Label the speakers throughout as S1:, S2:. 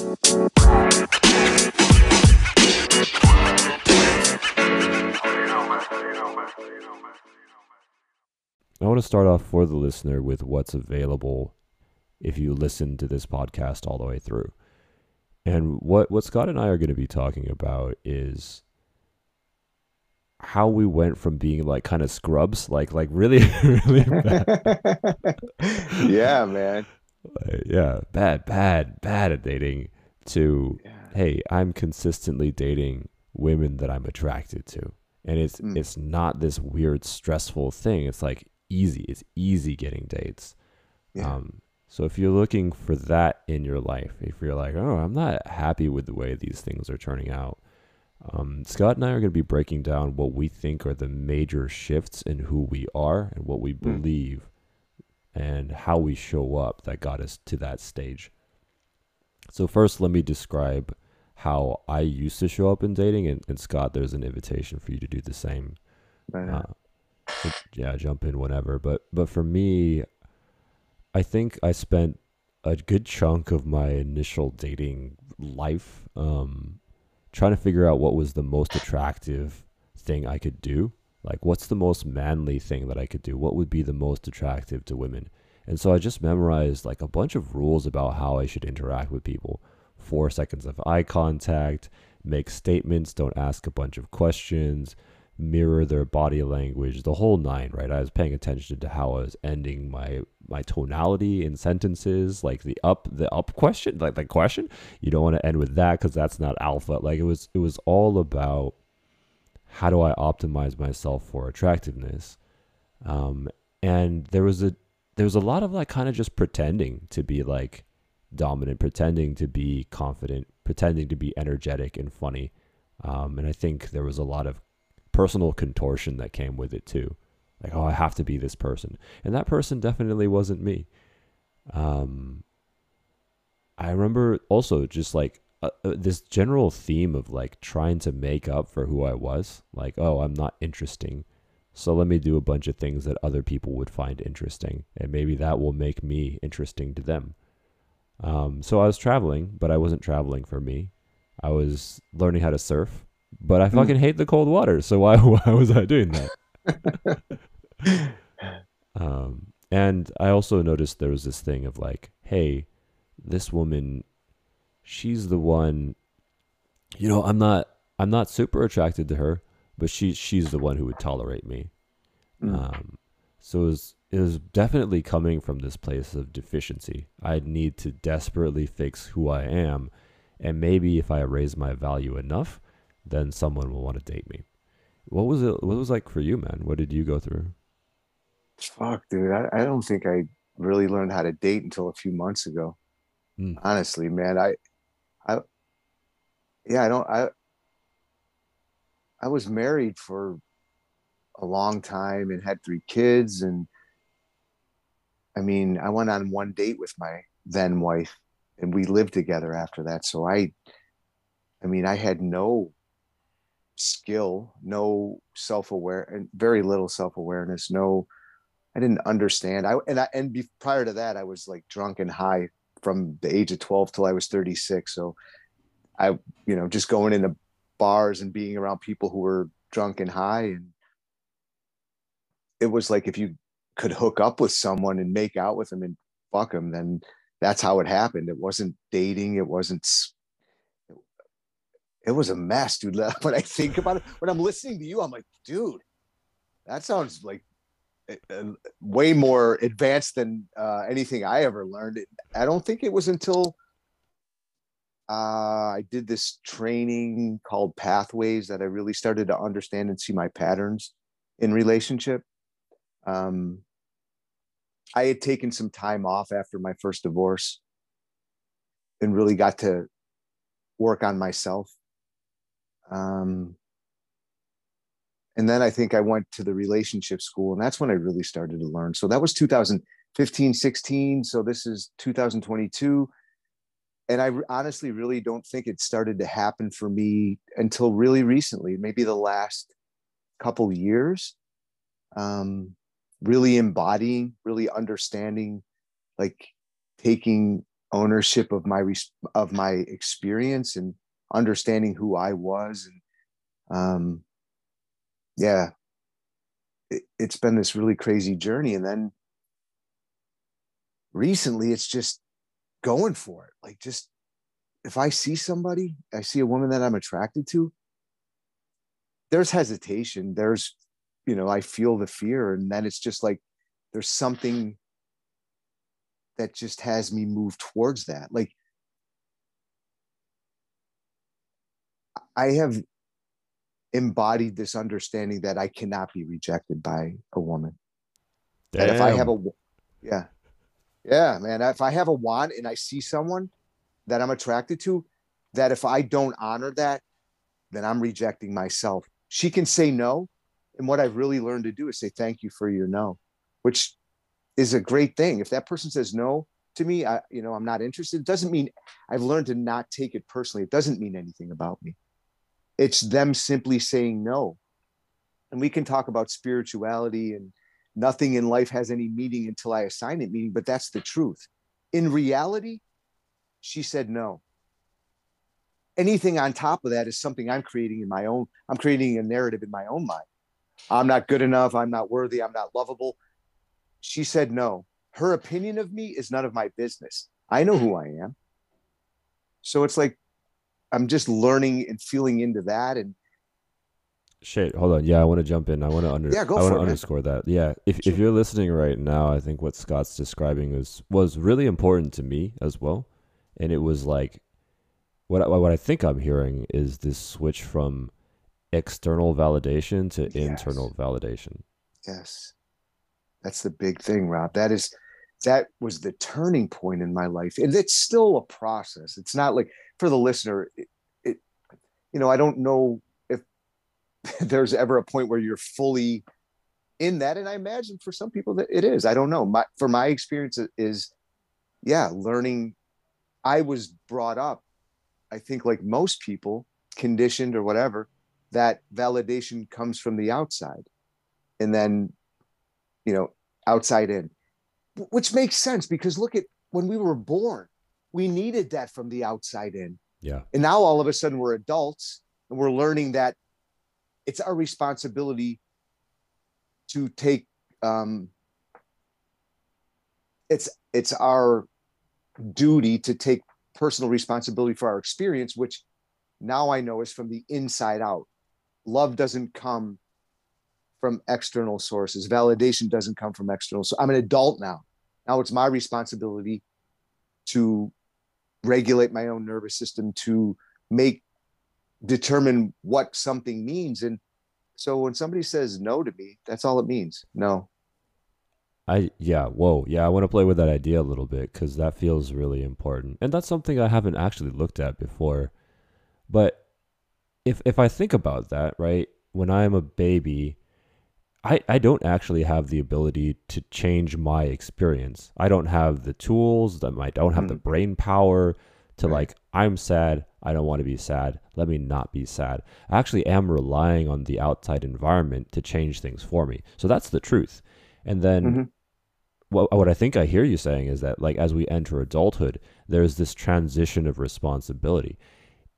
S1: I want to start off for the listener with what's available if you listen to this podcast all the way through. And what, what Scott and I are going to be talking about is how we went from being like kind of scrubs, like like really really bad.
S2: yeah, man.
S1: Like, yeah, bad, bad, bad at dating to
S2: Yeah.
S1: hey, I'm consistently dating women that I'm attracted to. And it's
S2: Mm.
S1: it's not this weird stressful thing. It's like easy. It's easy getting dates.
S2: Yeah.
S1: Um so if you're looking for that in your life, if you're like, "Oh, I'm not happy with the way these things are turning out." Um, Scott and I are going to be breaking down what we think are the major shifts in who we are and what we
S2: Mm.
S1: believe and how we show up that got us to that stage. So, first, let me describe how I used to show up in dating. And, and Scott, there's an invitation for you to do the same. Uh, so, yeah, jump in whenever. But but for me, I think I spent a good chunk of my initial dating life um, trying to figure out what was the most attractive thing I could do. Like, what's the most manly thing that I could do? What would be the most attractive to women? And so I just memorized like a bunch of rules about how I should interact with people. Four seconds of eye contact, make statements, don't ask a bunch of questions, mirror their body language, the whole nine, right? I was paying attention to how I was ending my my tonality in sentences, like the up the up question, like the question. You don't want to end with that because that's not alpha. Like it was it was all about how do I optimize myself for attractiveness. Um, and there was a there was a lot of like kind of just pretending to be like dominant, pretending to be confident, pretending to be energetic and funny. Um, and I think there was a lot of personal contortion that came with it too. Like, oh, I have to be this person. And that person definitely wasn't me. Um, I remember also just like uh, uh, this general theme of like trying to make up for who I was. Like, oh, I'm not interesting. So let me do a bunch of things that other people would find interesting. And maybe that will make me interesting to them. Um, so I was traveling, but I wasn't traveling for me. I was learning how to surf, but I
S2: Hmm.
S1: fucking hate the cold water. So why why was I doing that? um, and I also noticed there was this thing of like, hey, this woman, she's the one. You know, I'm not I'm not super attracted to her, but she she's the one who would tolerate me.
S2: Mm.
S1: Um, so it was it was definitely coming from this place of deficiency. I need to desperately fix who I am, and maybe if I raise my value enough, then someone will want to date me. What was it? What was it like for you, man? What did you go through?
S2: Fuck, dude. I, I don't think I really learned how to date until a few months ago.
S1: Mm.
S2: Honestly, man. I I yeah, I don't I I was married for a long time and had three kids and I mean, I went on one date with my then wife and we lived together after that. So I I mean, I had no skill, no self-aware and very little self-awareness, no I didn't understand. I and I and be, prior to that, I was like drunk and high from the age of 12 till I was 36. So I, you know, just going into bars and being around people who were drunk and high. And it was like if you could hook up with someone and make out with them and fuck them, then that's how it happened. It wasn't dating. It wasn't. It was a mess, dude. When I think about it, when I'm listening to you, I'm like, dude, that sounds like way more advanced than uh, anything I ever learned. I don't think it was until uh, I did this training called Pathways that I really started to understand and see my patterns in relationship. Um, I had taken some time off after my first divorce and really got to work on myself. Um, and then I think I went to the relationship school, and that's when I really started to learn. So that was 2015, 16. So this is 2022. And I honestly really don't think it started to happen for me until really recently, maybe the last couple years. Um, really embodying, really understanding, like taking ownership of my of my experience and understanding who I was and um yeah. It, it's been this really crazy journey and then recently it's just going for it. Like just if I see somebody I see a woman that I'm attracted to there's hesitation. There's you know I feel the fear and then it's just like there's something that just has me move towards that. Like i have embodied this understanding that i cannot be rejected by a woman Damn. that if i have a yeah yeah man if i have a want and i see someone that i'm attracted to that if i don't honor that then i'm rejecting myself she can say no and what i've really learned to do is say thank you for your no which is a great thing. If that person says no to me, I, you know, I'm not interested. It doesn't mean I've learned to not take it personally. It doesn't mean anything about me. It's them simply saying no. And we can talk about spirituality and nothing in life has any meaning until I assign it meaning, but that's the truth. In reality, she said no. Anything on top of that is something I'm creating in my own, I'm creating a narrative in my own mind. I'm not good enough. I'm not worthy. I'm not lovable. She said no. Her opinion of me is none of my business. I know who I am. So it's like I'm just learning and feeling into that and
S1: Shit, hold on. Yeah, I want to jump in. I want to under. Yeah, go I want to underscore that. Yeah, if sure. if you're listening right now, I think what Scott's describing was was really important to me as well, and it was like, what I, what I think I'm hearing is this switch from external validation to yes. internal validation.
S2: Yes. That's the big thing, Rob. That is that was the turning point in my life. And it's still a process. It's not like for the listener, it, it you know, I don't know if there's ever a point where you're fully in that. And I imagine for some people that it is. I don't know. My for my experience is yeah, learning. I was brought up, I think like most people, conditioned or whatever, that validation comes from the outside. And then you know, outside in, which makes sense because look at when we were born, we needed that from the outside in.
S1: Yeah.
S2: And now all of a sudden we're adults and we're learning that it's our responsibility to take um it's it's our duty to take personal responsibility for our experience which now i know is from the inside out love doesn't come from external sources. Validation doesn't come from external. So I'm an adult now. Now it's my responsibility to regulate my own nervous system to make determine what something means. And so when somebody says no to me that's all it means. No.
S1: I yeah whoa. Yeah i want to play with that idea a little bit because that feels really important. And that's something i haven't actually looked at before. But if if i think about that right when i'm a baby I, I don't actually have the ability to change my experience. I don't have the tools, I don't have mm. the brain power to right. like, I'm sad, I don't want to be sad, let me not be sad. I actually am relying on the outside environment to change things for me. So that's the truth. And then mm-hmm. what, what I think I hear you saying is that like as we enter adulthood, there's this transition of responsibility.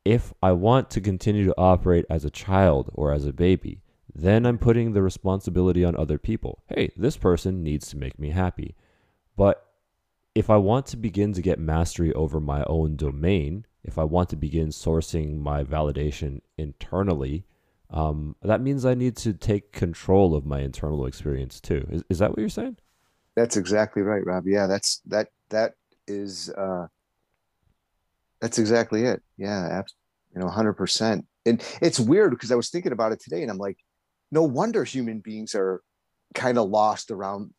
S1: If I want to continue to operate as a child or as a baby, then I'm putting the responsibility on other people. Hey, this person needs to make me happy. But if I want to begin to get mastery over my own domain, if I want to begin sourcing my validation internally, um, that means I need to take control of my internal experience too. Is, is that what you're saying?
S2: That's exactly right, Rob. Yeah, that's that that is uh, that's exactly it. Yeah, absolutely, you know, hundred percent. And it's weird because I was thinking about it today, and I'm like, no wonder human beings are kind of lost around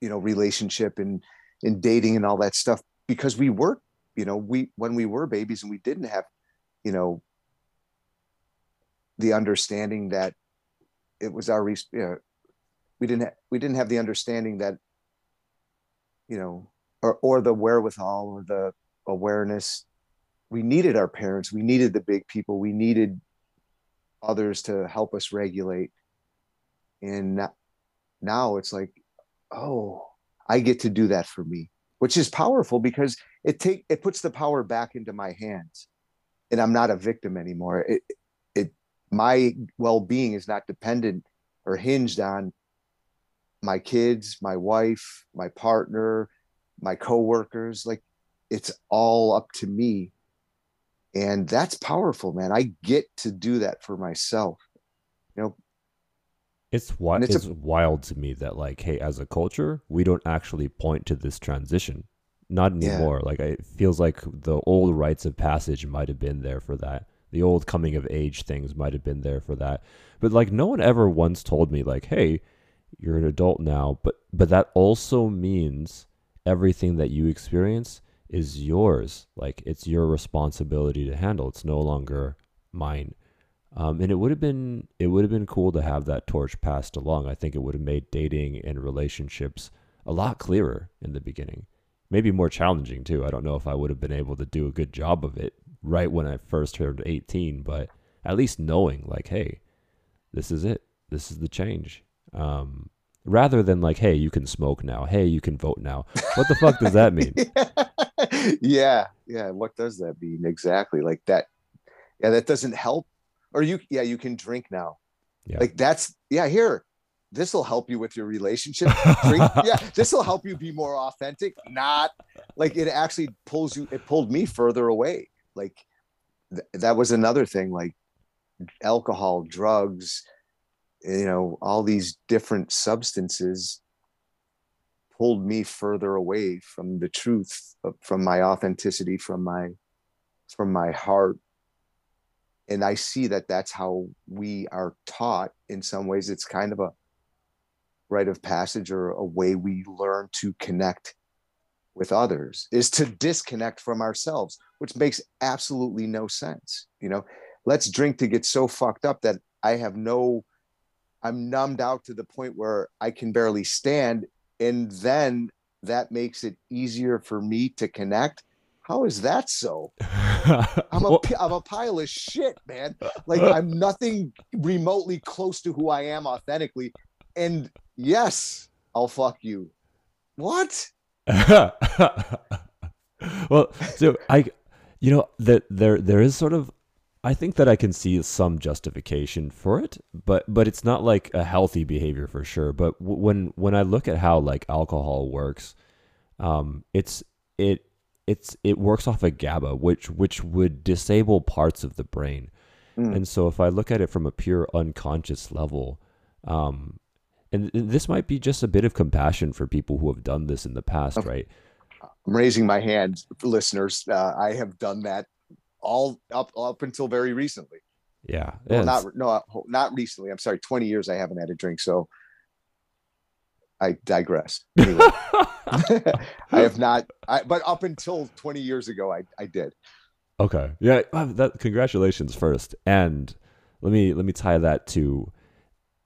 S2: you know relationship and in dating and all that stuff because we were you know we when we were babies and we didn't have you know the understanding that it was our you know, we didn't ha- we didn't have the understanding that you know or or the wherewithal or the awareness. We needed our parents. We needed the big people. We needed others to help us regulate and now it's like oh i get to do that for me which is powerful because it take it puts the power back into my hands. And i'm not a victim anymore. It it my well-being is not dependent or hinged on my kids my wife my partner my coworkers. Like it's all up to me. And that's powerful man. I get to do that for myself. You know
S1: it's wi- it's, it's a- wild to me that like hey as a culture we don't actually point to this transition not anymore yeah. like it feels like the old rites of passage might have been there for that the old coming of age things might have been there for that but like no one ever once told me like hey you're an adult now but but that also means everything that you experience is yours. Like it's your responsibility to handle. It's no longer mine. Um, and it would have been it would have been cool to have that torch passed along. I think it would have made dating and relationships a lot clearer in the beginning. Maybe more challenging too. I don't know if I would have been able to do a good job of it right when I first turned 18, but at least knowing like, hey, this is it. This is the change. Um, rather than like, hey, you can smoke now. Hey, you can vote now. What the fuck does that mean?
S2: yeah, yeah. What does that mean exactly? Like that? Yeah, that doesn't help. Or you, yeah, you can drink now. Yeah. Like that's yeah. Here, this will help you with your relationship. Drink, yeah, this will help you be more authentic. Not like it actually pulls you. It pulled me further away. Like th- that was another thing. Like alcohol, drugs, you know all these different substances pulled me further away from the truth uh, from my authenticity from my from my heart and i see that that's how we are taught in some ways it's kind of a rite of passage or a way we learn to connect with others is to disconnect from ourselves which makes absolutely no sense you know let's drink to get so fucked up that i have no I'm numbed out to the point where I can barely stand. And then that makes it easier for me to connect. How is that so? I'm a, I'm a pile of shit, man. Like I'm nothing remotely close to who I am authentically. And yes, I'll fuck you. What?
S1: well, so I, you know, that there there is sort of I think that I can see some justification for it, but but it's not like a healthy behavior for sure. But when when I look at how like alcohol works, um, it's it it's it works off of GABA, which which would disable parts of the brain. Mm. And so if I look at it from a pure unconscious level, um, and this might be just a bit of compassion for people who have done this in the past, right?
S2: I'm raising my hand, listeners. Uh, I have done that all up up until very recently.
S1: Yeah.
S2: Well, not no, not recently. I'm sorry. 20 years I haven't had a drink, so I digress. Anyway, I have not. I, but up until 20 years ago, I I did.
S1: Okay. Yeah. That. Congratulations first, and let me let me tie that to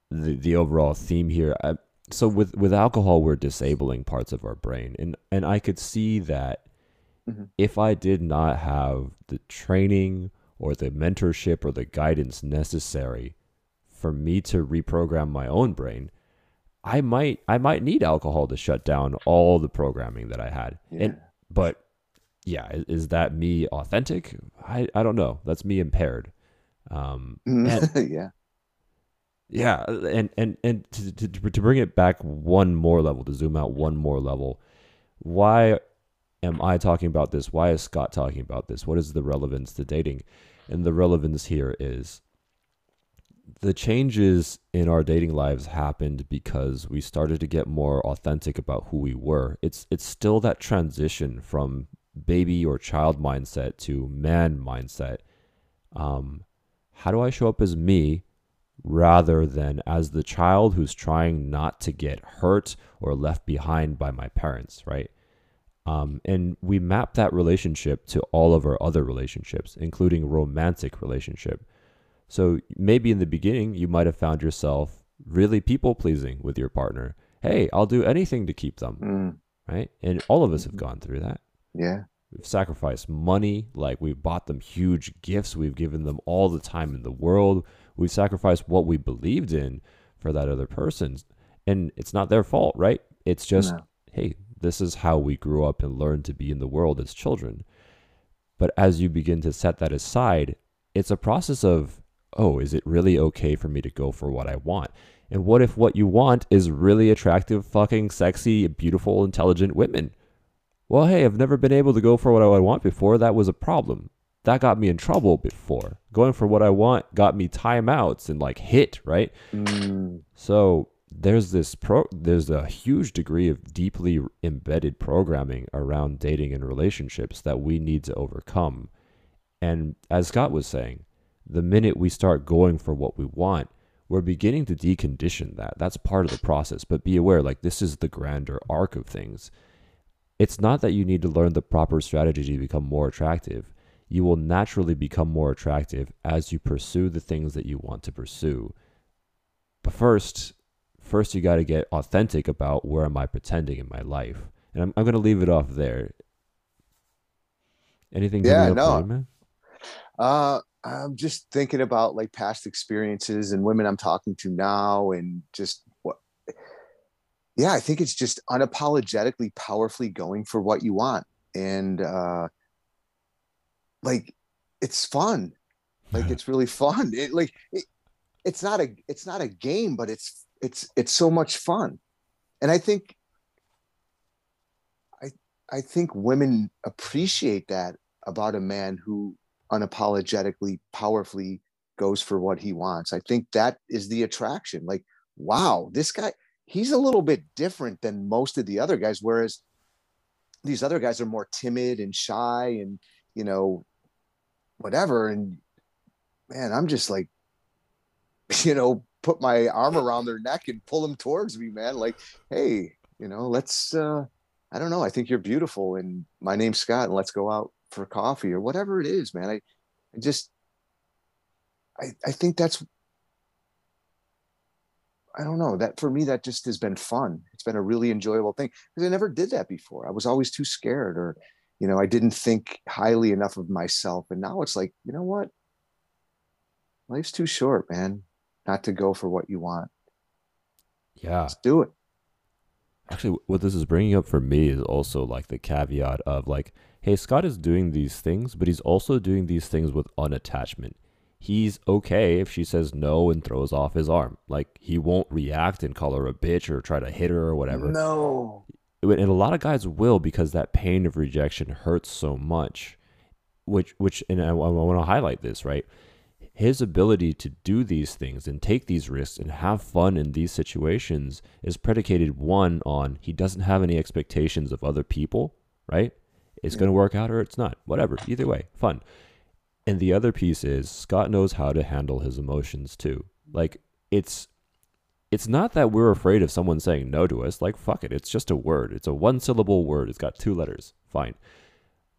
S1: the the overall theme here. I, so with with alcohol, we're disabling parts of our brain, and and I could see that mm-hmm. if I did not have the training or the mentorship or the guidance necessary for me to reprogram my own brain, I might I might need alcohol to shut down all the programming that I had. Yeah. And but yeah, is, is, that me authentic? I, I don't know. That's me impaired. Um,
S2: mm-hmm. and, yeah.
S1: Yeah, and and and to, to to bring it back one more level, to zoom out one more level, why am I talking about this? Why is Scott talking about this? What is the relevance to dating? And the relevance here is the changes in our dating lives happened because we started to get more authentic about who we were. It's it's still that transition from baby or child mindset to man mindset. Um, how do I show up as me rather than as the child who's trying not to get hurt or left behind by my parents, right? Um, and we map that relationship to all of our other relationships, including romantic relationship. So maybe in the beginning, you might have found yourself really people pleasing with your partner. Hey, I'll do anything to keep them. Mm. Right. And all of us have gone through that.
S2: Yeah.
S1: We've sacrificed money, like we've bought them huge gifts. We've given them all the time in the world. We've sacrificed what we believed in for that other person. And it's not their fault, right? It's just, no. hey, This is how we grew up and learned to be in the world as children. But as you begin to set that aside, it's a process of, oh, is it really okay for me to go for what I want? And what if what you want is really attractive, fucking sexy, beautiful, intelligent women? Well, hey, I've never been able to go for what I want before. That was a problem. That got me in trouble before. Going for what I want got me timeouts and like hit, right?
S2: Mm,
S1: So there's this pro there's a huge degree of deeply embedded programming around dating and relationships that we need to overcome. And as Scott was saying, the minute we start going for what we want, we're beginning to decondition that. That's part of the process. But be aware, like this is the grander arc of things. It's not that you need to learn the proper strategy to become more attractive. You will naturally become more attractive as you pursue the things that you want to pursue. But first, first you got to get authentic about where am I pretending in my life. And I'm, I'm going to leave it off there. Anything
S2: Yeah,
S1: coming up for
S2: no.
S1: you, man?
S2: uh, I'm just thinking about like past experiences and women I'm talking to now, and just what. Yeah, I think it's just unapologetically, powerfully going for what you want, and uh, like it's fun. Like it's really fun. It like it, it's not a it's not a game, but it's it's it's so much fun, and I think I I think women appreciate that about a man who unapologetically powerfully goes for what he wants. I think that is the attraction. Like, wow, this guy, he's a little bit different than most of the other guys. Whereas these other guys are more timid and shy and, you know, whatever. And man, I'm just like, you know, put my arm around their neck and pull them towards me, man. Like, hey, you know, let's, uh, I don't know. I think you're beautiful and my name's Scott and let's go out for coffee or whatever it is, man. I, I just, I, I think that's, I don't know that for me, that just has been fun. It's been a really enjoyable thing because I never did that before. I was always too scared or, you know, I didn't think highly enough of myself. And now it's like, you know what? Life's too short, man, not to go for what you want.
S1: Yeah.
S2: Let's do it.
S1: Actually, what this is bringing up for me is also like the caveat of like, hey, Scott is doing these things, but he's also doing these things with unattachment. He's okay if she says no and throws off his arm. Like, he won't react and call her a bitch or try to hit her or whatever.
S2: No.
S1: And a lot of guys will because that pain of rejection hurts so much. Which, which, and I, I want to highlight this, right? His ability to do these things and take these risks and have fun in these situations is predicated one on he doesn't have any expectations of other people, right? It's
S2: Yeah.
S1: going to work out or it's not. Whatever. Either way, fun. And the other piece is Scott knows how to handle his emotions too. Like it's it's not that we're afraid of someone saying no to us. Like fuck it, it's just a word. It's a one syllable word. It's got two letters. Fine.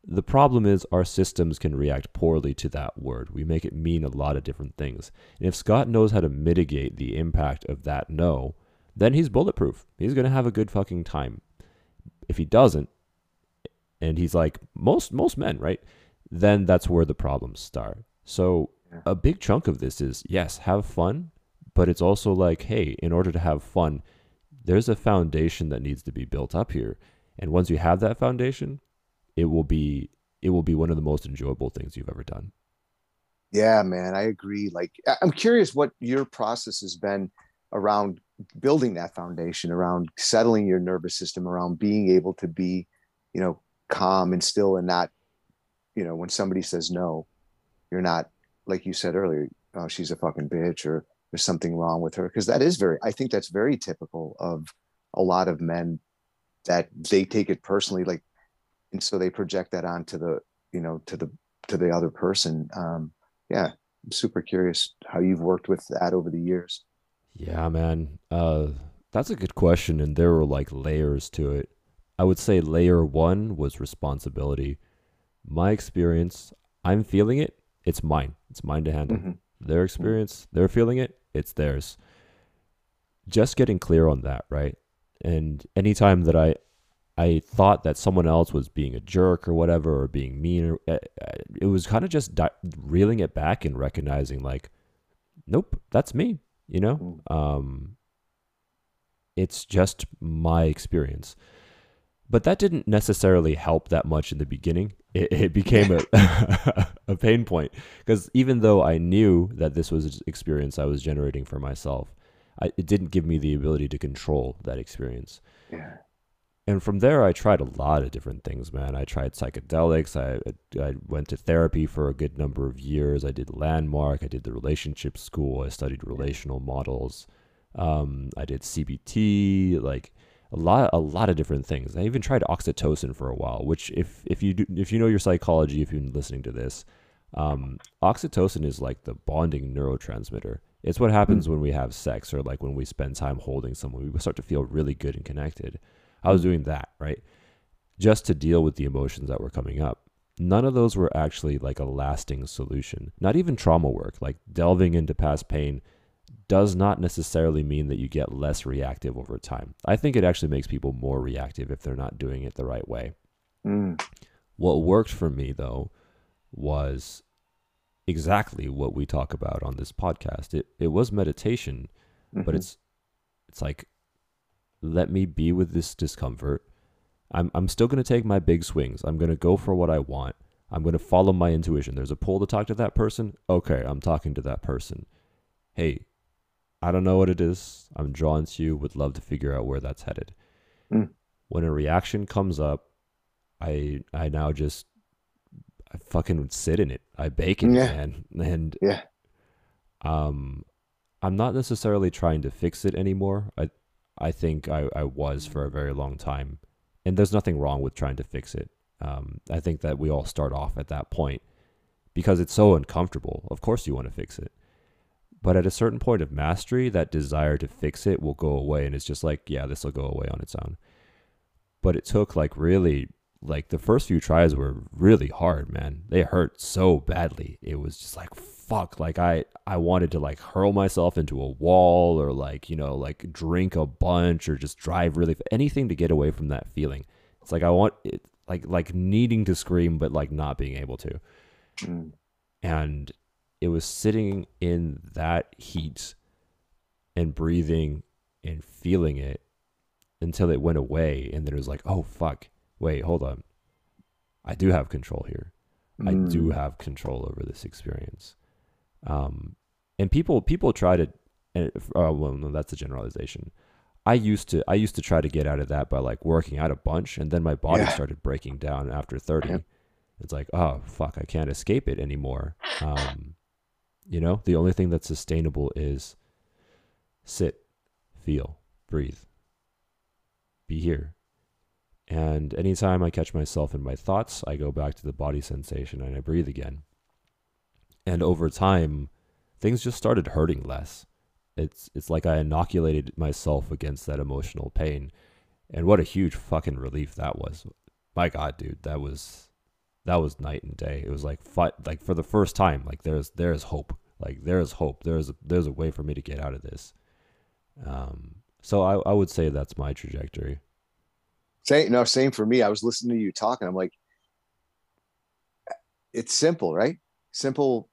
S1: The problem is our systems can react poorly to that word. We make it mean a lot of different things. And if Scott knows how to mitigate the impact of that no, then he's bulletproof. He's going to have a good fucking time. If he doesn't, and he's like most most men, right? Then that's where the problems start. So a big chunk of this is yes, have fun, but it's also like, hey, in order to have fun, there's a foundation that needs to be built up here. And once you have that foundation, it will be it will be one of the most enjoyable things you've ever done.
S2: Yeah, man, I agree. Like, I'm curious what your process has been around building that foundation, around settling your nervous system, around being able to be, you know, calm and still and not, you know, when somebody says no, you're not, like you said earlier, oh, she's a fucking bitch or there's something wrong with her. Cause that is very, I think that's very typical of a lot of men that they take it personally. Like, and so they project that onto the, you know, to the, to the other person. Um, yeah i'm super curious how you've worked with that over the years
S1: Yeah, man. Uh that's a good question and there were like layers to it. I would say layer 1 was responsibility. My experience, I'm feeling it, it's mine. It's mine to handle.
S2: Mhm.
S1: Their experience, they're feeling it, it's theirs. Just getting clear on that, right? And anytime that I I thought that someone else was being a jerk or whatever or being mean or uh, uh, it was kind of just di- reeling it back and recognizing like nope, that's me, you know? Um it's just my experience. But that didn't necessarily help that much in the beginning. It, it became a a pain point because even though I knew that this was an experience I was generating for myself, I, it didn't give me the ability to control that experience.
S2: Yeah.
S1: And from there, I tried a lot of different things, man. I tried psychedelics. I I went to therapy for a good number of years. I did landmark. I did the relationship school. I studied relational models. Um, I did CBT. Like a lot a lot of different things. I even tried oxytocin for a while, which if if you do, if you know your psychology, if you've been listening to this, um, oxytocin is like the bonding neurotransmitter. It's what happens mm when we have sex or like when we spend time holding someone. We start to feel really good and connected. I was doing that, right? Just to deal with the emotions that were coming up. None of those were actually like a lasting solution. Not even trauma work, like delving into past pain does not necessarily mean that you get less reactive over time. I think it actually makes people more reactive if they're not doing it the right way.
S2: Mm.
S1: What worked for me though was exactly what we talk about on this podcast. It it was meditation, mm-hmm. but it's it's like let me be with this discomfort. I'm I'm still going to take my big swings. I'm going to go for what I want. I'm going to follow my intuition. There's a pull to talk to that person. Okay, I'm talking to that person. Hey, I don't know what it is. I'm drawn to you. Would love to figure out where that's headed.
S2: Mm.
S1: When a reaction comes up, I I now just I fucking would sit in it. I bake it, yeah. man. And
S2: yeah,
S1: um, I'm not necessarily trying to fix it anymore. I I think I I was for a very long time, and there's nothing wrong with trying to fix it. Um, I think that we all start off at that point because it's so uncomfortable. Of course, you want to fix it. But at a certain point of mastery, that desire to fix it will go away. And it's just like, yeah, this will go away on its own. But it took like really, like the first few tries were really hard, man. They hurt so badly. It was just like, fuck. Like I, I wanted to like hurl myself into a wall or like, you know, like drink a bunch or just drive really, anything to get away from that feeling. It's like I want it, like, like needing to scream, but like not being able to.
S2: Mm.
S1: And it was sitting in that heat and breathing and feeling it until it went away and then it was like oh fuck wait hold on i do have control here mm. i do mm. have control over this experience um and people people try to and uh, well no that's a generalization i used to i used to try to get out of that by like working out a bunch and then my body yeah. started breaking down after 30 yep. it's like oh fuck i can't escape it anymore um you know, the only thing that's sustainable is sit, feel, breathe, be here. And anytime I catch myself in my thoughts, I go back to the body sensation and I breathe again. And over time, things just started hurting less. It's it's like I inoculated myself against that emotional pain. And what a huge fucking relief that was. My god, dude, that was that was night and day. It was like fi- like for the first time, like there's there's hope. Like there's hope. There's a, there's a way for me to get out of this. Um, so I I would say that's my trajectory.
S2: Same no, same for me. I was listening to you talking. I'm like, it's simple, right? Simple.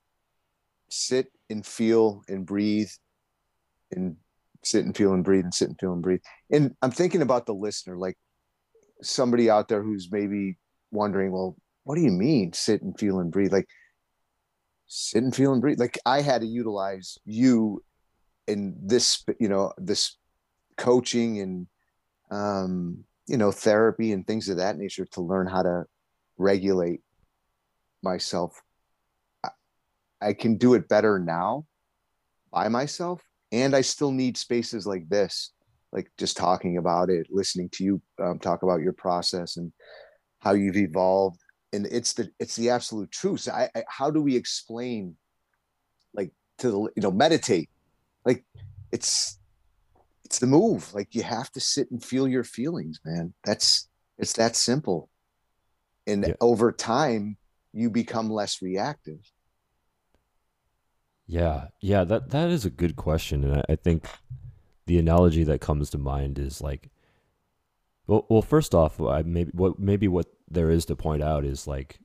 S2: Sit and feel and breathe, and sit and feel and breathe and sit and feel and breathe. And I'm thinking about the listener, like somebody out there who's maybe wondering, well, what do you mean sit and feel and breathe? Like sit and feel and breathe. Like I had to utilize you in this, you know, this coaching and um, you know, therapy and things of that nature to learn how to regulate myself. I, I can do it better now by myself, and I still need spaces like this, like just talking about it, listening to you um, talk about your process and how you've evolved and it's the it's the absolute truth. So I, I, how do we explain, like to the you know meditate, like it's it's the move. Like you have to sit and feel your feelings, man. That's it's that simple. And yeah. over time, you become less reactive.
S1: Yeah, yeah, that that is a good question, and I, I think the analogy that comes to mind is like, well, well, first off, I maybe what maybe what there is to point out is like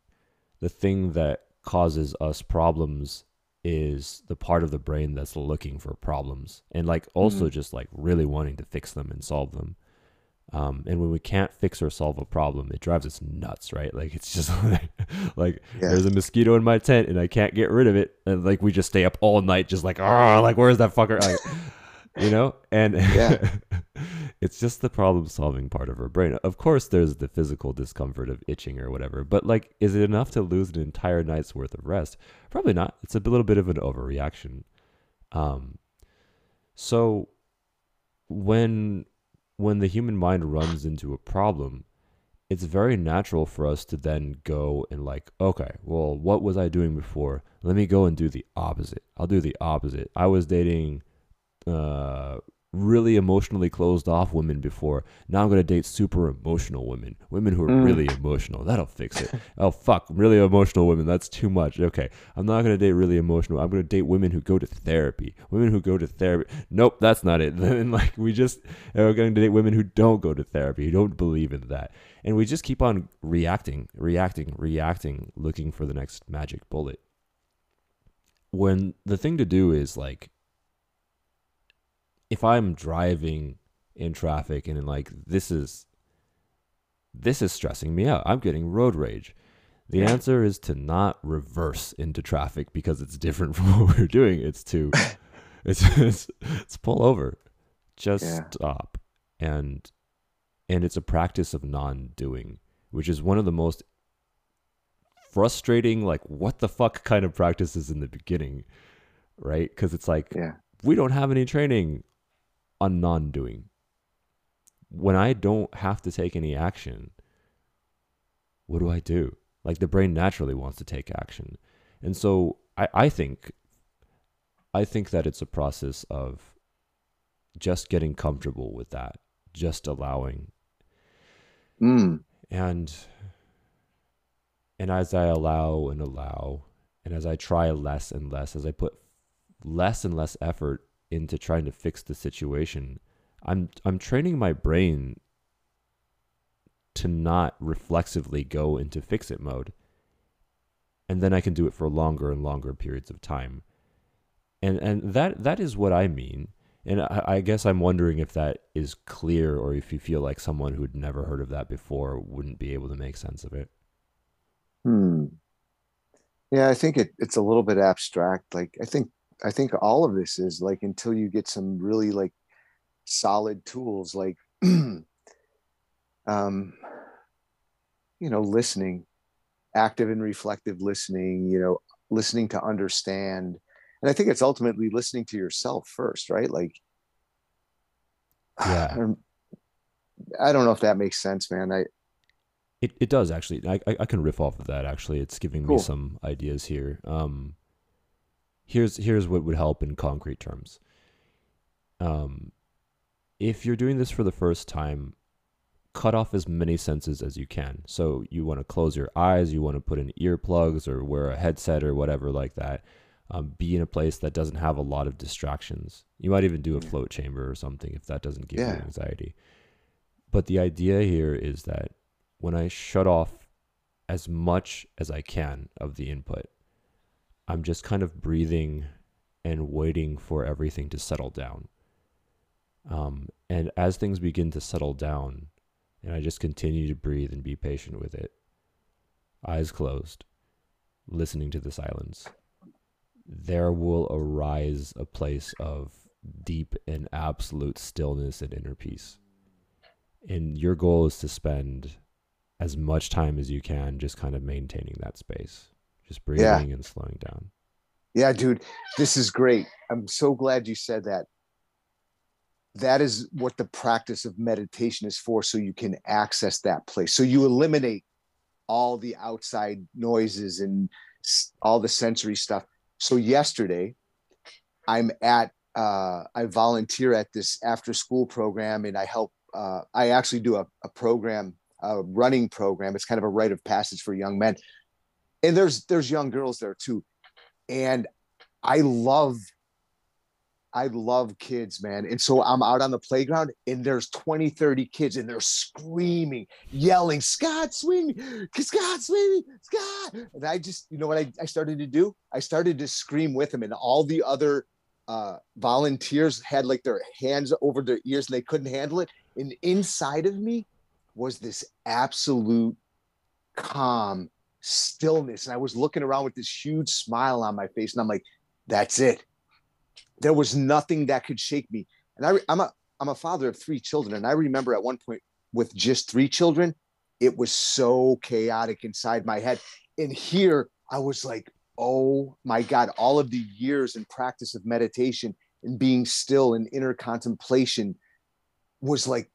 S1: the thing that causes us problems is the part of the brain that's looking for problems and like also mm. just like really wanting to fix them and solve them Um, and when we can't fix or solve a problem, it drives us nuts, right? Like it's just like, like
S2: Yeah.
S1: there's a mosquito in my tent and I can't get rid of it, and like we just stay up all night, just like, oh, like where's that fucker? Like, you know, and
S2: Yeah.
S1: it's just the problem solving part of her brain. Of course, there's the physical discomfort of itching or whatever, but like, is it enough to lose an entire night's worth of rest? Probably not. It's a little bit of an overreaction. Um, so when when the human mind runs into a problem, it's very natural for us to then go and like, okay, well, what was I doing before? Let me go and do the opposite. I'll do the opposite. I was dating uh really emotionally closed off women before. Now I'm gonna date super emotional women, women who are
S2: Mm.
S1: really emotional. That'll fix it. oh fuck, really emotional women. That's too much. Okay, I'm not gonna date really emotional. I'm gonna date women who go to therapy. Women who go to therapy. Nope, that's not it. Then like we just are going to date women who don't go to therapy, who don't believe in that, and we just keep on reacting, reacting, reacting, looking for the next magic bullet. When the thing to do is like if I'm driving in traffic and like this is this is stressing me out. I'm getting road rage. The answer is to not reverse into traffic because it's different from what we're doing. It's to it's it's, it's pull over. Just
S2: Yeah.
S1: stop. And and it's a practice of non-doing, which is one of the most frustrating like what the fuck kind of practices in the beginning, right? Cuz it's like
S2: Yeah.
S1: we don't have any training on non doing. When I don't have to take any action, what do I do? Like the brain naturally wants to take action. And so I, I think I think that it's a process of just getting comfortable with that, just allowing
S2: Mm.
S1: and and as I allow and allow, and as I try less and less, as I put less and less effort into trying to fix the situation, I'm I'm training my brain to not reflexively go into fix it mode. And then I can do it for longer and longer periods of time. And and that that is what I mean. And I, I guess I'm wondering if that is clear or if you feel like someone who'd never heard of that before wouldn't be able to make sense of it.
S2: Hmm. Yeah, I think it, it's a little bit abstract. Like I think I think all of this is like until you get some really like solid tools like um you know listening active and reflective listening you know listening to understand and i think it's ultimately listening to yourself first right like
S1: Yeah.
S2: i don't know if that makes sense man i
S1: It it does actually. I I, can riff off of that actually. It's giving
S2: Cool.
S1: me some ideas here. Um, here's here's what would help in concrete terms. Um, if you're doing this for the first time, cut off as many senses as you can. So you want to close your eyes, you want to put in earplugs or wear a headset or whatever like that. Um, be in a place that doesn't have a lot of distractions. You might even do a float chamber or something if that doesn't give
S2: Yeah.
S1: you anxiety. But the idea here is that when I shut off as much as I can of the input, I'm just kind of breathing and waiting for everything to settle down. Um, and as things begin to settle down, and I just continue to breathe and be patient with it, eyes closed, listening to the silence, there will arise a place of deep and absolute stillness and inner peace. And your goal is to spend as much time as you can just kind of maintaining that space, just breathing and slowing down.
S2: Yeah, dude, this is great. I'm so glad you said that. That is what the practice of meditation is for, so you can access that place. So you eliminate all the outside noises and all the sensory stuff. So yesterday, I'm at uh, I volunteer at this after school program, and I help. Uh, I actually do a, a program, a running program. It's kind of a rite of passage for young men, and there's there's young girls there too and I love I love kids, man. And so I'm out on the playground and there's 20, 30 kids and they're screaming, yelling, Scott, swing, Scott, swing, Scott. And I just, you know what I, I started to do? I started to scream with them and all the other uh, volunteers had like their hands over their ears and they couldn't handle it. And inside of me was this absolute calm stillness. And I was looking around with this huge smile on my face. And I'm like, that's it. There was nothing that could shake me. And I, I'm a I'm a father of three children. And I remember at one point with just three children, it was so chaotic inside my head. And here I was like, oh my God, all of the years and practice of meditation and being still in inner contemplation was like,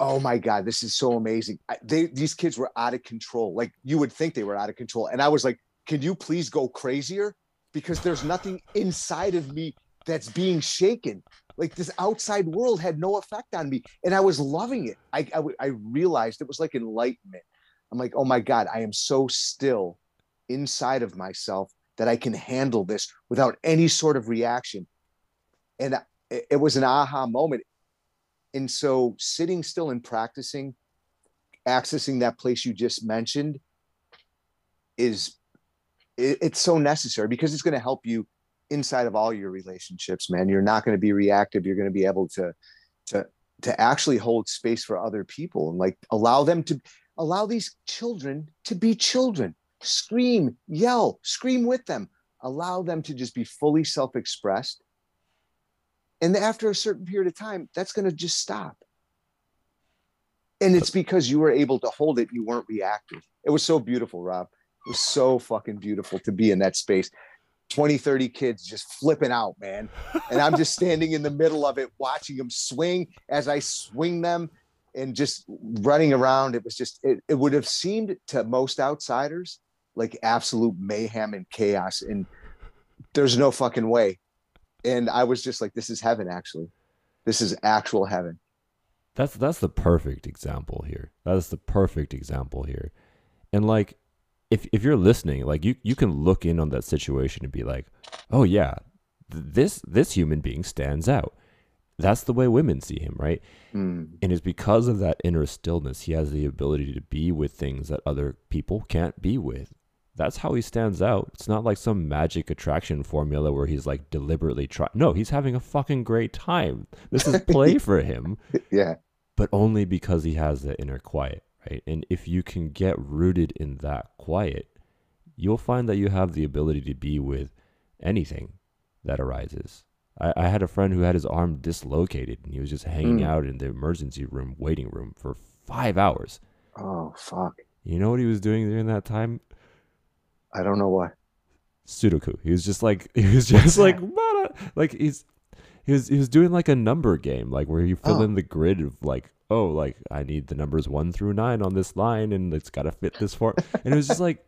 S2: oh my God, this is so amazing. I, they, these kids were out of control. Like you would think they were out of control. And I was like, can you please go crazier? Because there's nothing inside of me that's being shaken. Like this outside world had no effect on me. And I was loving it. I, I, I realized it was like enlightenment. I'm like, oh my God, I am so still inside of myself that I can handle this without any sort of reaction. And it was an aha moment. And so sitting still and practicing, accessing that place you just mentioned is it's so necessary because it's going to help you inside of all your relationships man. You're not going to be reactive. You're going to be able to to to actually hold space for other people and like allow them to allow these children to be children. Scream, yell, scream with them, allow them to just be fully self expressed. And after a certain period of time, that's going to just stop. And it's because you were able to hold it, you weren't reactive. It was so beautiful, Rob. It was so fucking beautiful to be in that space. 20, 30 kids just flipping out, man. And I'm just standing in the middle of it, watching them swing as I swing them and just running around. It was just, it, it would have seemed to most outsiders like absolute mayhem and chaos and there's no fucking way and i was just like this is heaven actually. This is actual heaven.
S1: That's that's the perfect example here. That's the perfect example here. And like if if you're listening like you you can look in on that situation and be like oh yeah this this human being stands out. That's the way women see him right? Mm. and it's because of that inner stillness. He has the ability to be with things that other people can't be with that's how he stands out. It's not like some magic attraction formula where he's like deliberately trying. No, he's having a fucking great time. This is play for him.
S2: Yeah.
S1: But only because he has the inner quiet, right? And if you can get rooted in that quiet, you'll find that you have the ability to be with anything that arises. I, I had a friend who had his arm dislocated and he was just hanging mm. out in the emergency room, waiting room for five hours.
S2: Oh, fuck.
S1: You know what he was doing during that time?
S2: I don't know why.
S1: Sudoku. He was just like he was just like like he's he was he was doing like a number game, like where you fill oh. in the grid of like oh like I need the numbers one through nine on this line and it's got to fit this form. and it was just like,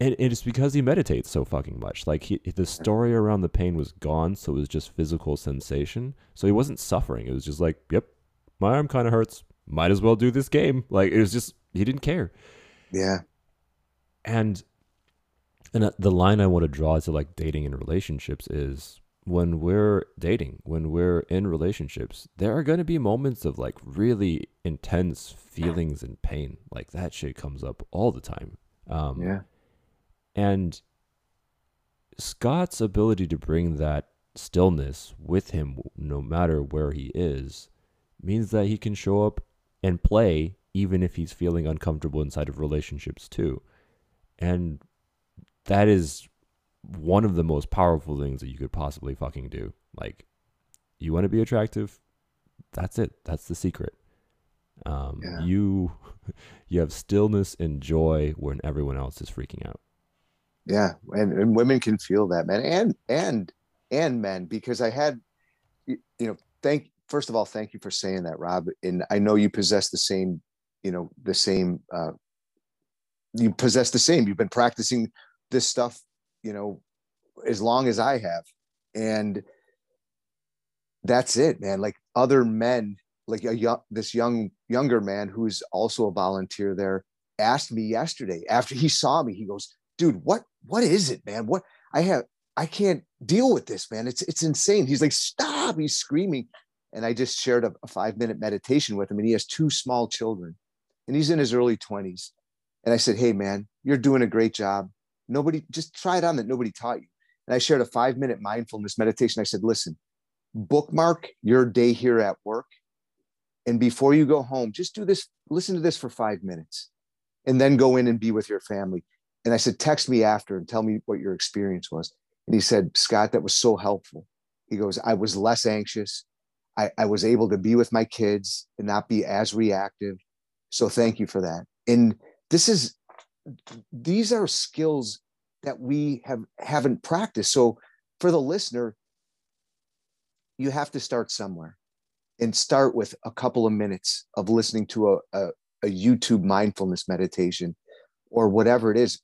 S1: and it's because he meditates so fucking much. Like he the story around the pain was gone, so it was just physical sensation. So he wasn't suffering. It was just like, yep, my arm kind of hurts. Might as well do this game. Like it was just he didn't care.
S2: Yeah.
S1: And and the line I want to draw to like dating and relationships is when we're dating, when we're in relationships, there are going to be moments of like really intense feelings and pain. Like that shit comes up all the time.
S2: Um, yeah.
S1: And Scott's ability to bring that stillness with him, no matter where he is, means that he can show up and play even if he's feeling uncomfortable inside of relationships too. And that is one of the most powerful things that you could possibly fucking do. Like, you want to be attractive? That's it. That's the secret. Um, yeah. You you have stillness and joy when everyone else is freaking out.
S2: Yeah, and, and women can feel that, man, and and and men, because I had, you know, thank first of all, thank you for saying that, Rob. And I know you possess the same, you know, the same. Uh, you possess the same. You've been practicing this stuff, you know, as long as I have. And that's it, man. Like other men, like a young, this young, younger man who's also a volunteer there asked me yesterday after he saw me, he goes, dude, what, what is it, man? What I have, I can't deal with this, man. It's, it's insane. He's like, stop. He's screaming. And I just shared a, a five minute meditation with him and he has two small children and he's in his early twenties. And I said, Hey man, you're doing a great job. Nobody just try it on that nobody taught you. And I shared a five minute mindfulness meditation. I said, listen, bookmark your day here at work And before you go home, just do this, listen to this for five minutes and then go in and be with your family. And I said, text me after and tell me what your experience was. And he said, Scott, that was so helpful. He goes, I was less anxious. I, I was able to be with my kids and not be as reactive. So thank you for that. And this is, these are skills that we have haven't practiced. So for the listener, you have to start somewhere and start with a couple of minutes of listening to a, a, a YouTube mindfulness meditation or whatever it is.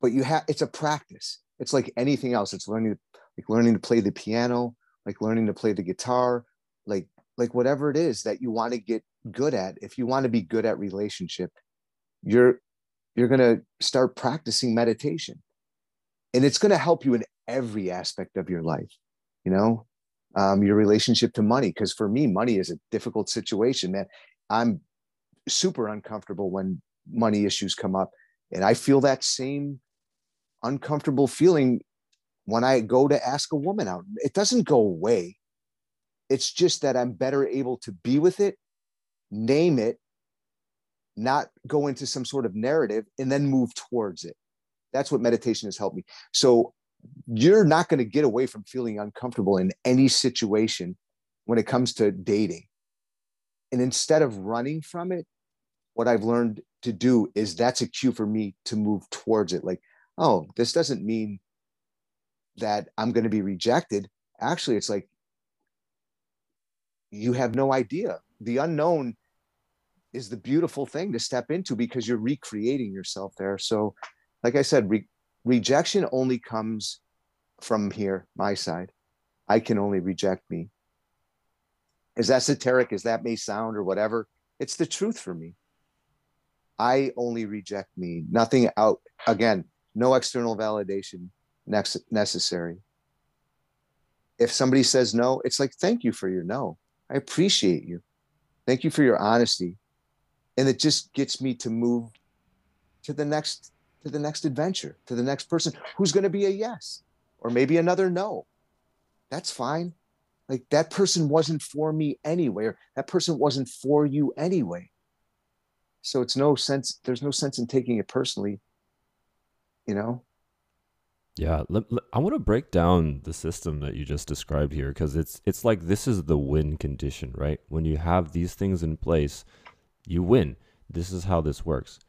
S2: But you have it's a practice. It's like anything else. It's learning like learning to play the piano, like learning to play the guitar, like like whatever it is that you want to get good at. If you want to be good at relationship, you're you're going to start practicing meditation. And it's going to help you in every aspect of your life. You know, um, your relationship to money. Because for me, money is a difficult situation, man. I'm super uncomfortable when money issues come up. And I feel that same uncomfortable feeling when I go to ask a woman out. It doesn't go away. It's just that I'm better able to be with it, name it, not go into some sort of narrative, and then move towards it. That's what meditation has helped me. So you're not going to get away from feeling uncomfortable in any situation when it comes to dating. And instead of running from it, what I've learned to do is that's a cue for me to move towards it. Like, oh, this doesn't mean that I'm going to be rejected. Actually, it's like you have no idea. The unknown is the beautiful thing to step into because you're recreating yourself there. So, like I said, re- rejection only comes from here, my side. I can only reject me. As esoteric as that may sound or whatever, it's the truth for me. I only reject me. Nothing out, again, no external validation necessary. If somebody says no, it's like, thank you for your no. I appreciate you. Thank you for your honesty. And it just gets me to move to the next to the next adventure, to the next person who's going to be a yes or maybe another no. That's fine. Like that person wasn't for me anyway, or that person wasn't for you anyway. So it's no sense, there's no sense in taking it personally, you know?
S1: Yeah, I want to break down the system that you just described here because it's it's like this is the win condition, right? When you have these things in place, you win. This is how this works.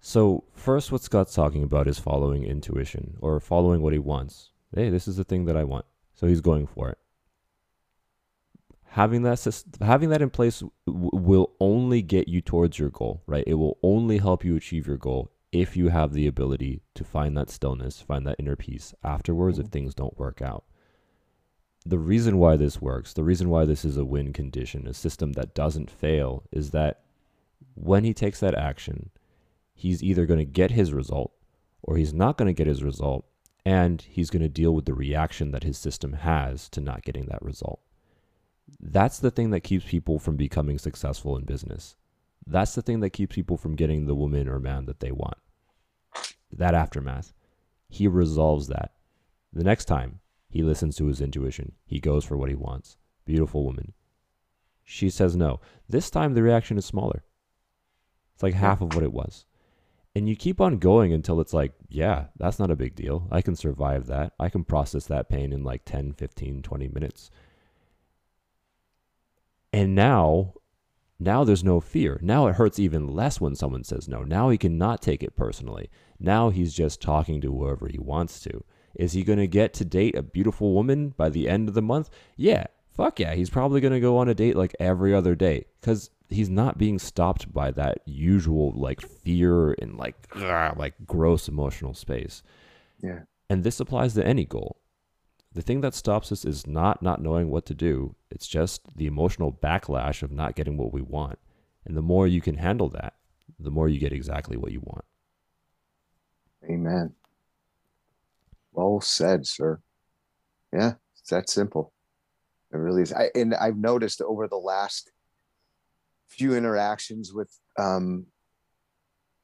S1: So, first, what Scott's talking about is following intuition or following what he wants. Hey, this is the thing that I want. So, he's going for it. Having that, having that in place w- will only get you towards your goal, right? It will only help you achieve your goal if you have the ability to find that stillness, find that inner peace afterwards if mm-hmm. things don't work out. The reason why this works, the reason why this is a win condition, a system that doesn't fail, is that when he takes that action, he's either going to get his result or he's not going to get his result and he's going to deal with the reaction that his system has to not getting that result. That's the thing that keeps people from becoming successful in business. That's the thing that keeps people from getting the woman or man that they want. That aftermath. He resolves that. The next time he listens to his intuition, he goes for what he wants. Beautiful woman. She says no. This time the reaction is smaller. It's like half of what it was. And you keep on going until it's like, yeah, that's not a big deal. I can survive that. I can process that pain in like 10, 15, 20 minutes. And now, now there's no fear. Now it hurts even less when someone says no. Now he cannot take it personally. Now he's just talking to whoever he wants to. Is he going to get to date a beautiful woman by the end of the month? Yeah, fuck yeah. He's probably going to go on a date like every other day because he's not being stopped by that usual like fear and like ugh, like gross emotional space.
S2: Yeah.
S1: And this applies to any goal. The thing that stops us is not not knowing what to do. It's just the emotional backlash of not getting what we want. And the more you can handle that, the more you get exactly what you want.
S2: Amen. Well said, sir. Yeah, it's that simple. It really is. I, and I've noticed over the last few interactions with um,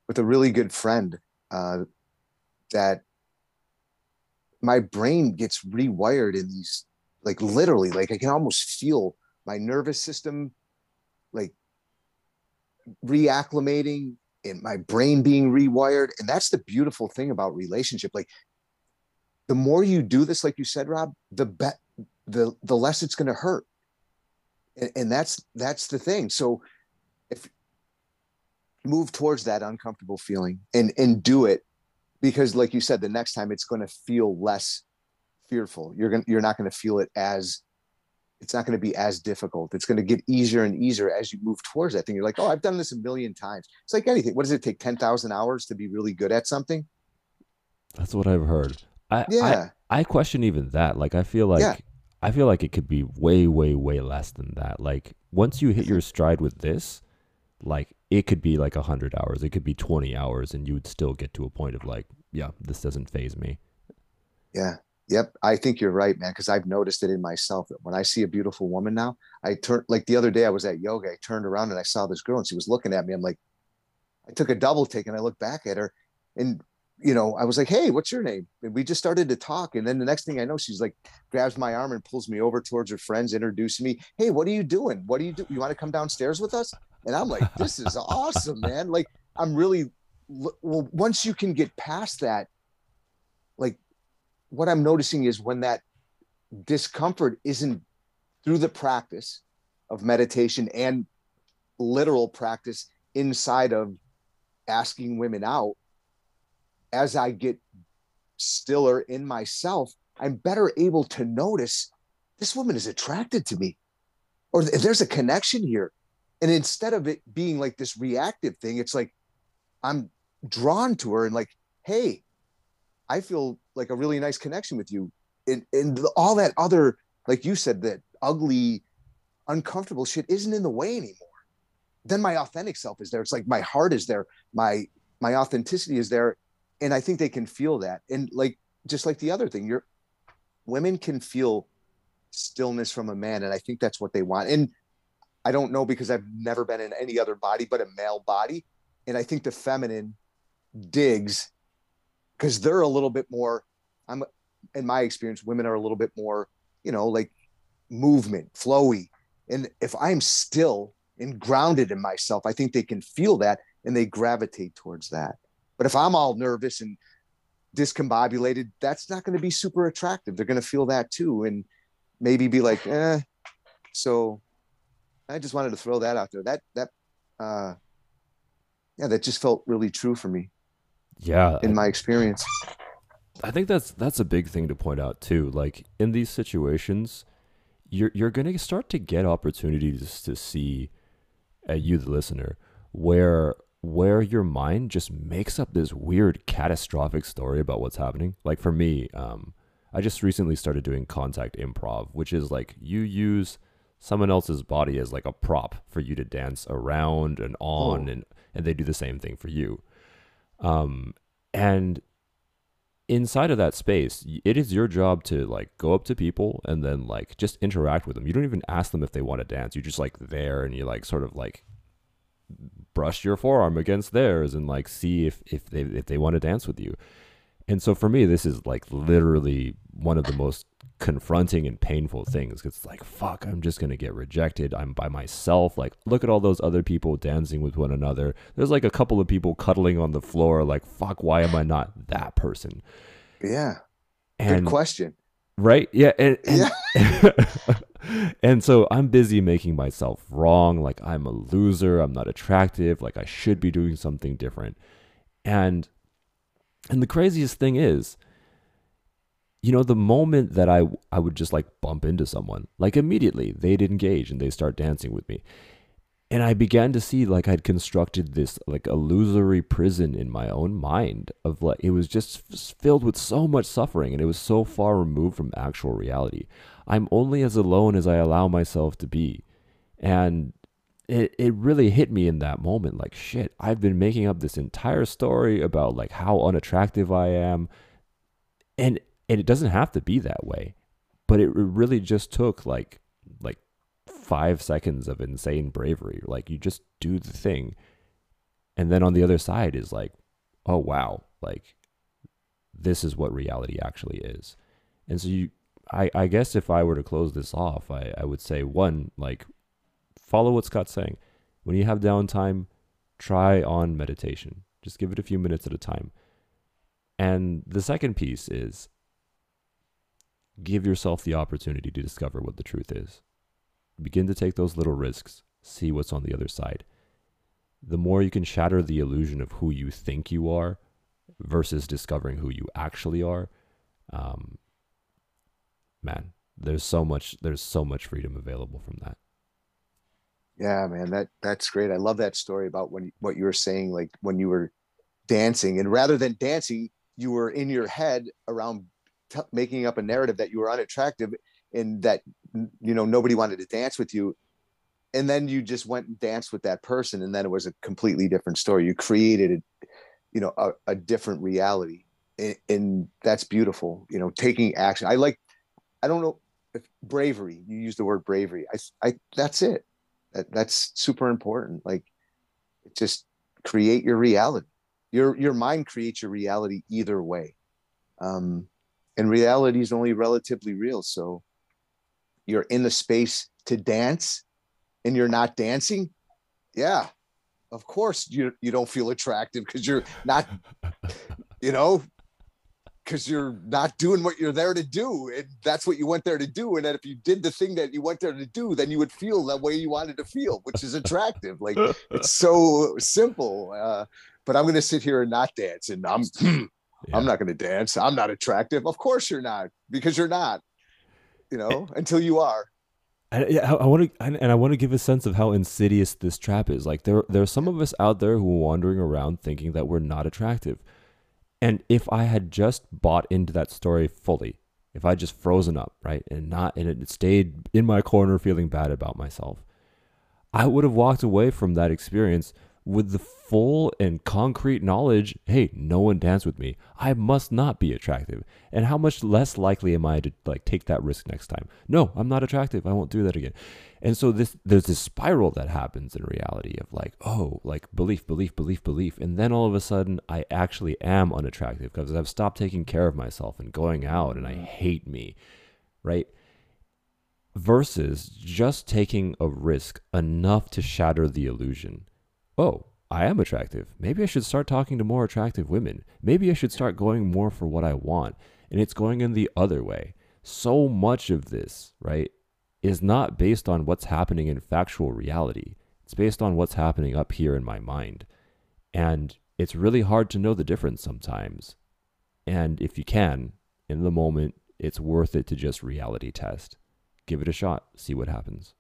S2: with a really good friend uh, that my brain gets rewired in these like literally like i can almost feel my nervous system like reacclimating and my brain being rewired. And that's the beautiful thing about relationship. Like the more you do this, like you said, Rob, the bet the the less it's going to hurt. And, and that's that's the thing. So if move towards that uncomfortable feeling and and do it because like you said the next time it's going to feel less fearful. You're going you're not going to feel it as it's not going to be as difficult. It's going to get easier and easier as you move towards that thing. You're like oh i've done this a million times. It's like anything. What does it take? 10,000 hours to be really good at something?
S1: That's what i've heard i
S2: yeah.
S1: I, I question even that like i feel like yeah. i feel like it could be way way way less than that like once you hit mm-hmm. your stride with this like it could be like 100 hours it could be 20 hours and you would still get to a point of like yeah this doesn't faze me.
S2: Yeah. Yep i think you're right man because i've noticed it in myself that when i see a beautiful woman now i turn like the other day i was at yoga i turned around and i saw this girl and she was looking at me i'm like i took a double take and i looked back at her and you know, I was like, "Hey, what's your name?" And we just started to talk. And then the next thing I know, she's like, grabs my arm and pulls me over towards her friends, introducing me. Hey, what are you doing? What do you do? You want to come downstairs with us? And I'm like, "This is awesome, man!" Like, I'm really well. Once you can get past that, like, what I'm noticing is when that discomfort isn't through the practice of meditation and literal practice inside of asking women out as I get stiller in myself, I'm better able to notice this woman is attracted to me or there's a connection here. And instead of it being like this reactive thing, it's like I'm drawn to her and like, hey, I feel like a really nice connection with you. And, and all that other, like you said, that ugly, uncomfortable shit isn't in the way anymore. Then my authentic self is there. It's like my heart is there. My my authenticity is there and I think they can feel that. And like just like the other thing, you're women can feel stillness from a man, and I think that's what they want. And I don't know because I've never been in any other body but a male body, and I think the feminine digs because they're a little bit more. I'm in my experience, women are a little bit more, you know, like movement, flowy. And if I'm still and grounded in myself, I think they can feel that and they gravitate towards that. But if I'm all nervous and discombobulated, that's not going to be super attractive. They're going to feel that too, and maybe be like, eh. So I just wanted to throw that out there. That that uh yeah, that just felt really true for me.
S1: Yeah.
S2: In my experience.
S1: I think that's that's a big thing to point out too. Like in these situations, you're you're gonna start to get opportunities to see, uh, you the listener, where where your mind just makes up this weird catastrophic story about what's happening. Like for me, um, I just recently started doing contact improv, which is like you use someone else's body as like a prop for you to dance around and on, oh. and and they do the same thing for you. Um, and inside of that space, it is your job to like go up to people and then like just interact with them. You don't even ask them if they want to dance. You're just like there and you like sort of like brush your forearm against theirs and like see if if they if they want to dance with you. And so for me, this is like literally one of the most confronting and painful things. It's like, fuck, I'm just gonna get rejected. I'm by myself. Like, look at all those other people dancing with one another. There's like a couple of people cuddling on the floor. Like, fuck, why am I not that person?
S2: Yeah. And, Good question.
S1: Right? Yeah. And, and yeah. and so I'm busy making myself wrong. Like I'm a loser. I'm not attractive. Like I should be doing something different. And and the craziest thing is, you know, the moment that I I would just like bump into someone, like immediately they'd engage and they start dancing with me and I began to see like I'd constructed this like illusory prison in my own mind of like it was just filled with so much suffering and it was so far removed from actual reality. I'm only as alone as I allow myself to be. And it, it really hit me in that moment like shit, I've been making up this entire story about like how unattractive I am. And and it doesn't have to be that way. But it really just took like like five seconds of insane bravery. Like you just do the thing. And then on the other side is like, oh wow, like this is what reality actually is. And so you I, I guess if I were to close this off, I, I would say one, like follow what Scott's saying. When you have downtime, try on meditation. Just give it a few minutes at a time. And the second piece is give yourself the opportunity to discover what the truth is. Begin to take those little risks, see what's on the other side. The more you can shatter the illusion of who you think you are versus discovering who you actually are, um, man, there's so much there's so much freedom available from that.
S2: Yeah, man, that that's great. I love that story about when what you were saying, like when you were dancing, and rather than dancing, you were in your head around t- making up a narrative that you were unattractive and that you know nobody wanted to dance with you. And then you just went and danced with that person and then it was a completely different story. You created a, you know a, a different reality. And, and, that's beautiful you know taking action. I like i don't know if bravery you use the word bravery. I i that's it. That, that's super important. Like just create your reality. Your your mind creates your reality either way. Um and reality is only relatively real. So you're in the space to dance and you're not dancing yeah of course you you don't feel attractive because you're not you know because you're not doing what you're there to do and that's what you went there to do. And that if you did the thing that you went there to do then you would feel that way you wanted to feel which is attractive. Like it's so simple uh, but i'm going to sit here and not dance and i'm yeah. i'm not going to dance. I'm not attractive. Of course you're not because you're not you know until you are
S1: and yeah, I, want to, and I want to give a sense of how insidious this trap is. Like there, there are some of us out there who are wandering around thinking that we're not attractive. And if I had just bought into that story fully, if I just frozen up, right, and not, and it stayed in my corner feeling bad about myself, I would have walked away from that experience with the full and concrete knowledge hey no one danced with me. I must not be attractive. And how much less likely am i to like take that risk next time? No i'm not attractive. I won't do that again. And so this there's this spiral that happens in reality of like oh like belief belief belief belief. And then all of a sudden i actually am unattractive because i've stopped taking care of myself and going out and i mm. hate me. Right? Versus just taking a risk enough to shatter the illusion oh, I am attractive. Maybe I should start talking to more attractive women. Maybe I should start going more for what I want. And it's going in the other way. So much of this, right, is not based on what's happening in factual reality. It's based on what's happening up here in my mind. And it's really hard to know the difference sometimes. And if you can, in the moment, it's worth it to just reality test. Give it a shot, see what happens.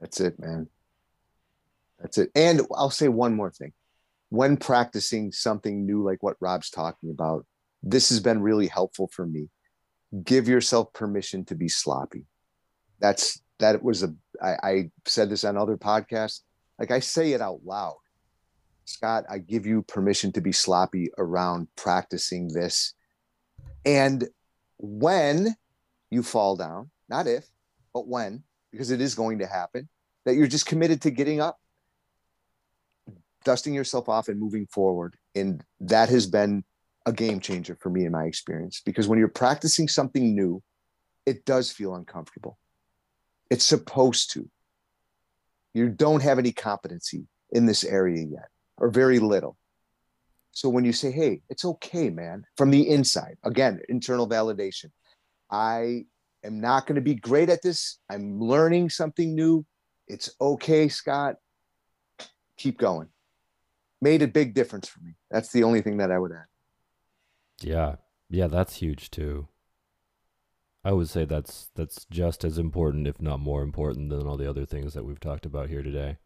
S2: That's it, man. That's it. And I'll say one more thing. When practicing something new, like what Rob's talking about, this has been really helpful for me. Give yourself permission to be sloppy. That's that was a I, I said this on other podcasts. Like I say it out loud. Scott, I give you permission to be sloppy around practicing this. And when you fall down, not if, but when, because it is going to happen, that you're just committed to getting up dusting yourself off and moving forward. And that has been a game changer for me in my experience because when you're practicing something new, it does feel uncomfortable. It's supposed to. You don't have any competency in this area yet, or very little. So when you say, hey, it's okay, man, from the inside, again, internal validation. I am not going to be great at this. I'm learning something new. It's okay, Scott. Keep going made a big difference for me. That's the only thing that I would add.
S1: Yeah. Yeah, that's huge too. I would say that's that's just as important if not more important than all the other things that we've talked about here today.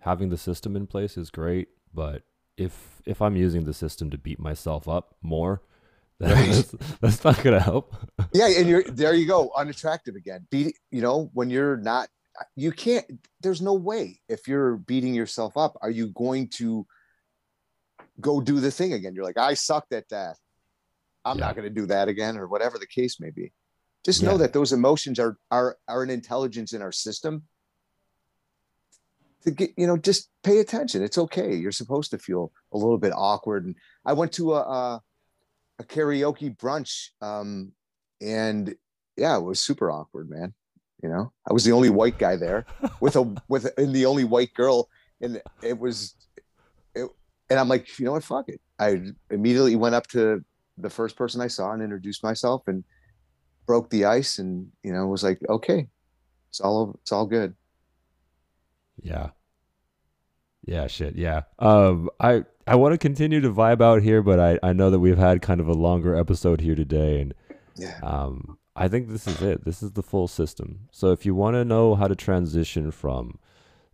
S1: Having the system in place is great, but if if I'm using the system to beat myself up more, that's, that's not going to help.
S2: yeah, and you're there you go, unattractive again. Beat you know, when you're not you can't there's no way if you're beating yourself up are you going to go do the thing again. You're like, I sucked at that. I'm yeah. not going to do that again, or whatever the case may be. Just yeah. know that those emotions are are are an intelligence in our system. To get, you know, just pay attention. It's okay. You're supposed to feel a little bit awkward. And I went to a a, a karaoke brunch, um, and yeah, it was super awkward, man. You know, I was the only white guy there with a with a, and the only white girl and it was, and I'm like, you know what, fuck it. I immediately went up to the first person I saw and introduced myself and broke the ice, and you know was like, okay, it's all it's all good.
S1: Yeah. Yeah, shit. Yeah. Um I I want to continue to vibe out here, but I I know that we've had kind of a longer episode here today and
S2: Yeah.
S1: um I think this is it. This is the full system. So if you want to know how to transition from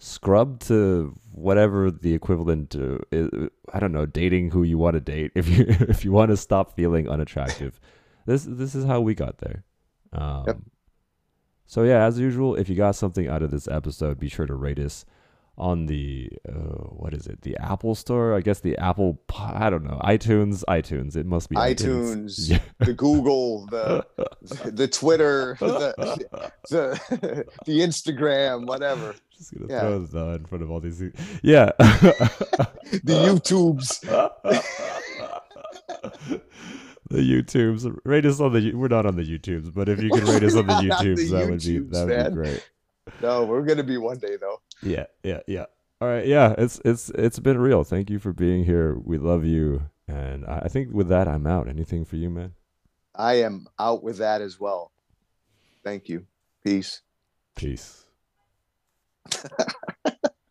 S1: scrub to whatever the equivalent to is, I don't know, dating who you want to date if you if you want to stop feeling unattractive. this this is how we got there. Um
S2: Yep.
S1: So yeah, as usual, if you got something out of this episode, be sure to rate us on the uh, what is it? The Apple Store, I guess the Apple. I don't know. iTunes, iTunes. It must be
S2: iTunes,
S1: Yeah.
S2: the Google, the the Twitter, the the, the Instagram, whatever,
S1: Just gonna
S2: Yeah.
S1: throw that in front of all these. Yeah.
S2: the YouTubes.
S1: the YouTubes. Rate us on the. We're not on the YouTubes, but if you could rate us on the
S2: We're not
S1: YouTubes, that would be that would
S2: man.
S1: be great.
S2: No, we're gonna be one day though.
S1: Yeah, yeah, yeah. All right, yeah. It's it's it's been real. Thank you for being here. We love you, and I I think with that, I'm out. Anything for you, man?
S2: I am out with that as well. Thank you. Peace.
S1: Peace.